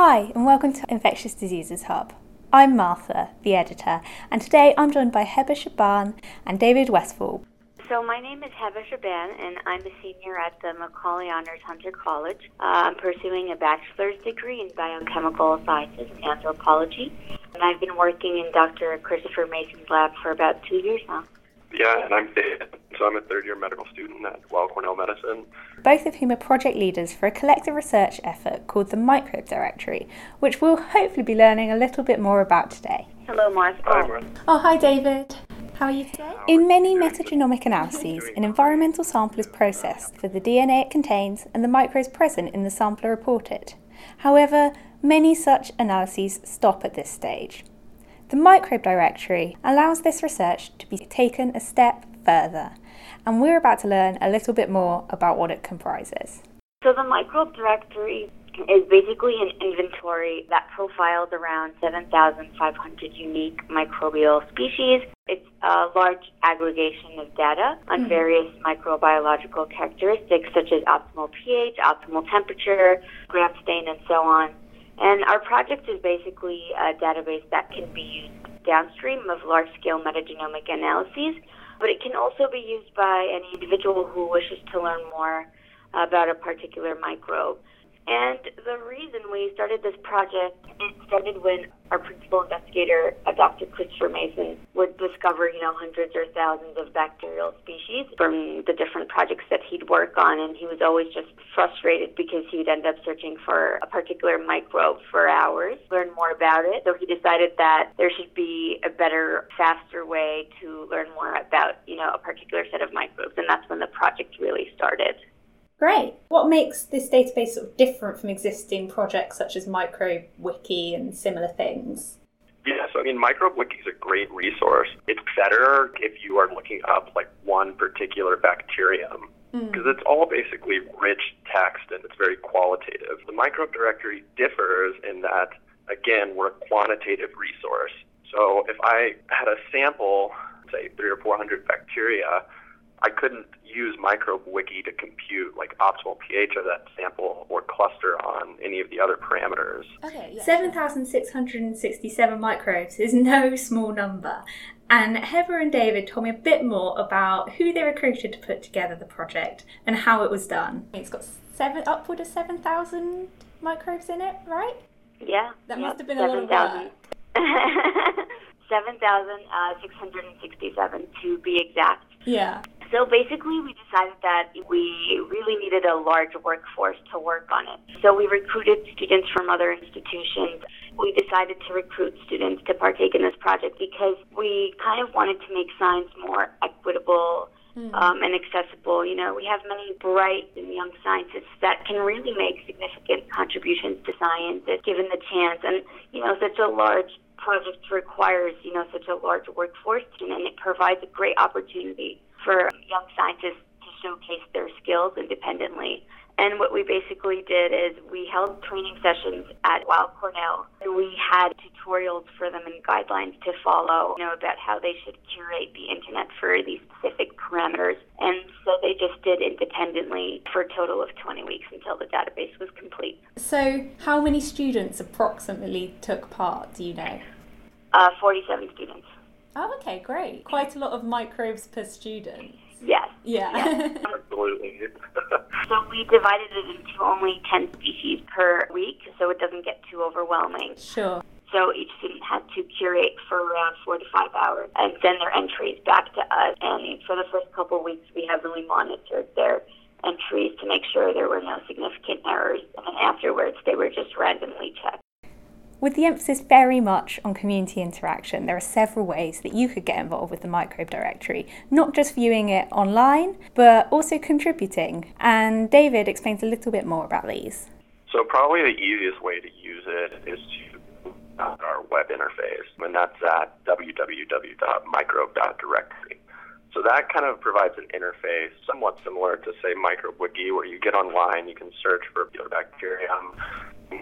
Hi, and welcome to Infectious Diseases Hub. I'm Martha, the editor, and today I'm joined by Heba Shaban and David Westfall. So my name is Heba Shaban, and I'm a senior at the Macaulay Honors Hunter College. Uh, I'm pursuing a bachelor's degree in biochemical sciences and anthropology, and I've been working in Dr. Christopher Mason's lab for about two years now. Yeah, and I'm David. So I'm a third year medical student at Weill Cornell Medicine. Both of whom are project leaders for a collective research effort called the Microbe Directory, which we'll hopefully be learning a little bit more about today. Hello, Martha. Hi, Martha. Oh, hi, David. How are you today? In many metagenomic analyses, an environmental sample is processed for the DNA it contains and the microbes present in the sample are reported. However, many such analyses stop at this stage. The microbe directory allows this research to be taken a step further, and we're about to learn a little bit more about what it comprises. So the microbe directory is basically an inventory that profiles around 7,500 unique microbial species. It's a large aggregation of data on Mhm. various microbiological characteristics such as optimal pH, optimal temperature, gram stain, and so on. And our project is basically a database that can be used downstream of large scale metagenomic analyses, but it can also be used by any individual who wishes to learn more about a particular microbe. And the reason we started this project, it started when our principal investigator, uh, Dr. Christopher Mason, would discover, you know, hundreds or thousands of bacterial species from the different projects that he'd work on. And he was always just frustrated because he'd end up searching for a particular microbe for hours, learn more about it. So he decided that there should be a better, faster way to learn more about, you know, a particular set of microbes. And that's when the project really started. Great. What makes this database sort of different from existing projects such as Microbe Wiki and similar things? Yeah, so I mean, MicrobeWiki is a great resource. It's better if you are looking up like one particular bacterium mm. because it's all basically rich text and it's very qualitative. The microbe directory differs in that, again, we're a quantitative resource. So if I had a sample, say three or four hundred bacteria, I couldn't use MicrobeWiki to compute like optimal pH of that sample or cluster on any of the other parameters. Okay, 7,667 microbes is no small number. And Heba and David told me a bit more about who they recruited to put together the project and how it was done. It's got seven upward of 7,000 microbes in it, right? Yeah. That must have been a lot of 7,000. work. 7,667 uh, to be exact. Yeah. So basically, we decided that we really needed a large workforce to work on it. So we recruited students from other institutions. We decided to recruit students to partake in this project because we kind of wanted to make science more equitable um, and accessible. You know, we have many bright and young scientists that can really make significant contributions to science if given the chance. And, you know, such a large project requires, you know, such a large workforce and it provides a great opportunity for young scientists to showcase their skills independently. And what we basically did is we held training sessions at Weill Cornell. We had tutorials for them and guidelines to follow, you know, about how they should curate the internet for these specific parameters. And so they just did independently for a total of 20 weeks until the database was complete. So, how many students approximately took part, do you know? Uh, 47 students. Oh, okay, great. Quite a lot of microbes per student. Yes. Yeah. Absolutely. So we divided it into only 10 species per week so it doesn't get too overwhelming. sure. So each student had to curate for around four to five hours and send their entries back to us. And for the first couple of weeks, we heavily monitored their entries to make sure there were no significant errors. And then afterwards, they were just randomly checked. With the emphasis very much on community interaction, there are several ways that you could get involved with the microbe directory, not just viewing it online, but also contributing. And David explains a little bit more about these. So probably the easiest way to use it is to our web interface, and that's at www.microbe.directory. So that kind of provides an interface somewhat similar to, say, MicrobeWiki, where you get online, you can search for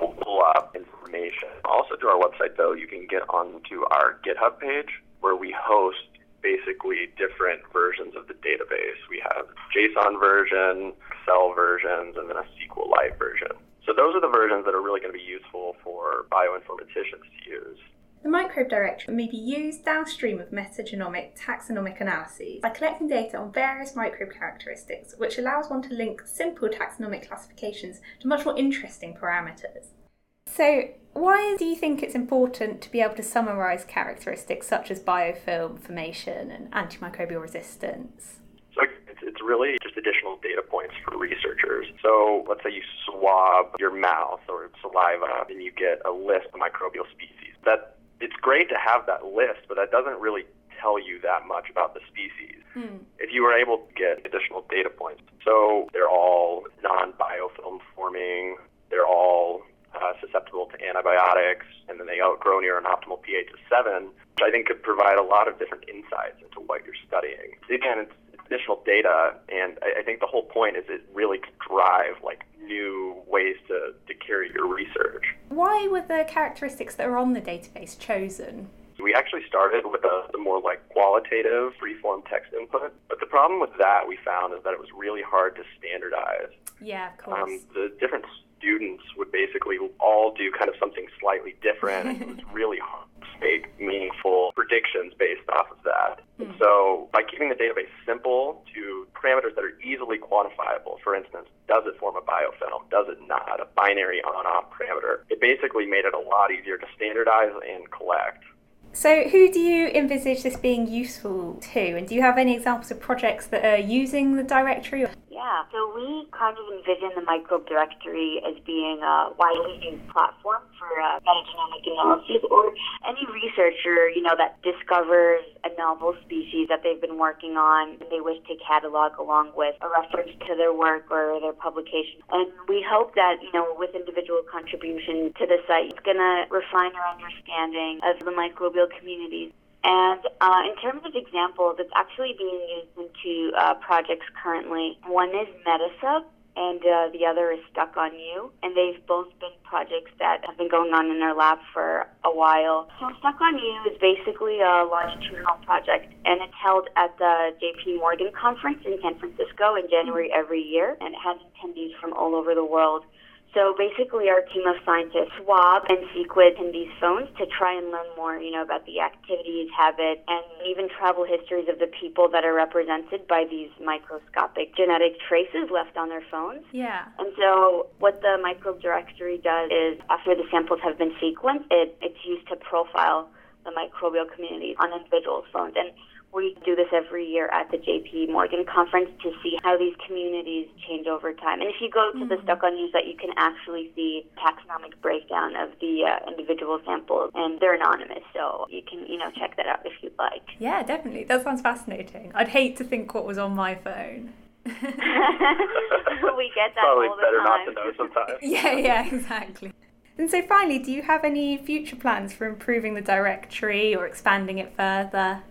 we'll pull up information. Also, to our website, though, you can get onto our GitHub page, where we host basically different versions of the database. We have JSON version, Excel versions, and then a SQLite version. So those are the versions that are really going to be useful for bioinformaticians to use. The microbe directory may be used downstream of metagenomic taxonomic analyses by collecting data on various microbe characteristics, which allows one to link simple taxonomic classifications to much more interesting parameters. So, why do you think it's important to be able to summarise characteristics such as biofilm formation and antimicrobial resistance? So it's really just additional data points for researchers. So let's say you swab your mouth or saliva and you get a list of microbial species. That it's great to have that list, but that doesn't really tell you that much about the species. Hmm. If you were able to get additional data points, so they're all non-biofilm forming, they're all susceptible to antibiotics, and then they outgrow near an optimal pH of seven, which I think could provide a lot of different insights into what you're studying. Again, it's additional data, and I, I think the whole point is it really to drive like new ways to, to carry your research. Why were the characteristics that are on the database chosen? We actually started with a, the more like qualitative free-form text input, but the problem with that we found is that it was really hard to standardize. Yeah, of course. Um, the different students would basically all do kind of something slightly different. And it was really hard to make meaningful predictions based off of that. Mm. So by keeping the database simple to parameters that are easily quantifiable, for instance, does it form a biofilm? Does it not? A binary on-off parameter. It basically made it a lot easier to standardize and collect. So, who do you envisage this being useful to? And do you have any examples of projects that are using the directory? Yeah, so we kind of envision the microbe directory as being a widely used platform for uh, metagenomic analysis or any researcher, you know, that discovers a novel species that they've been working on and they wish to catalog along with a reference to their work or their publication. And we hope that, you know, with individual contribution to the site, it's going to refine our understanding of the microbial communities and uh, in terms of examples, it's actually being used into uh, projects currently. One is Metasub, and uh, the other is Stuck on You. And they've both been projects that have been going on in our lab for a while. So Stuck on You is basically a longitudinal project, and it's held at the JP Morgan conference in San Francisco in January every year, and it has attendees from all over the world. So basically, our team of scientists swab and sequence in these phones to try and learn more, you know, about the activities, habits, and even travel histories of the people that are represented by these microscopic genetic traces left on their phones. Yeah. And so, what the microbe directory does is, after the samples have been sequenced, it, it's used to profile the microbial community on individuals' phones. And we do this every year at the JP Morgan conference to see how these communities change over time. And if you go to mm-hmm. the Stuck on You site, you can actually see taxonomic breakdown of the uh, individual samples, and they're anonymous, so you can you know check that out if you'd like. Yeah, definitely. That sounds fascinating. I'd hate to think what was on my phone. we get that Probably all the better time. not to know sometimes. yeah, yeah, exactly. And so, finally, do you have any future plans for improving the directory or expanding it further?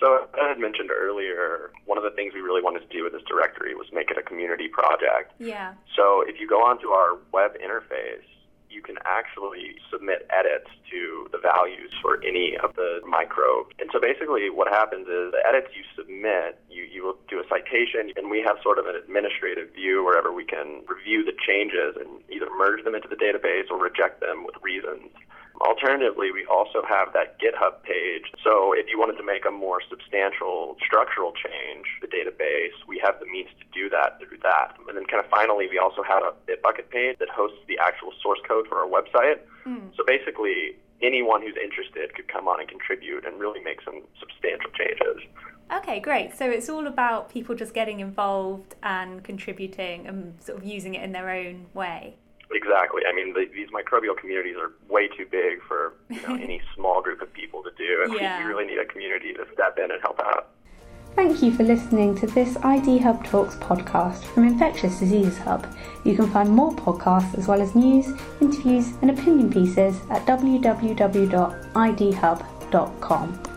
So, as I had mentioned earlier, one of the things we really wanted to do with this directory was make it a community project. Yeah. So, if you go onto our web interface, you can actually submit edits to the values for any of the microbes. And so basically what happens is the edits you submit, you, you will do a citation, and we have sort of an administrative view wherever we can review the changes and either merge them into the database or reject them with reasons. Alternatively, we also have that GitHub page. So if you wanted to make a more substantial structural change to the database, we have the means to do that through that. And then kind of finally, we also have a Bitbucket page that hosts the actual source code for our website. Mm. So basically, anyone who's interested could come on and contribute and really make some substantial changes. Okay, great. So it's all about people just getting involved and contributing and sort of using it in their own way. Exactly. I mean, the, these microbial communities are way too big for you know, any small group of people to do, and yeah. we, we really need a community to step in and help out. Thank you for listening to this ID Hub Talks podcast from Infectious Diseases Hub. You can find more podcasts as well as news, interviews, and opinion pieces at www.idhub.com.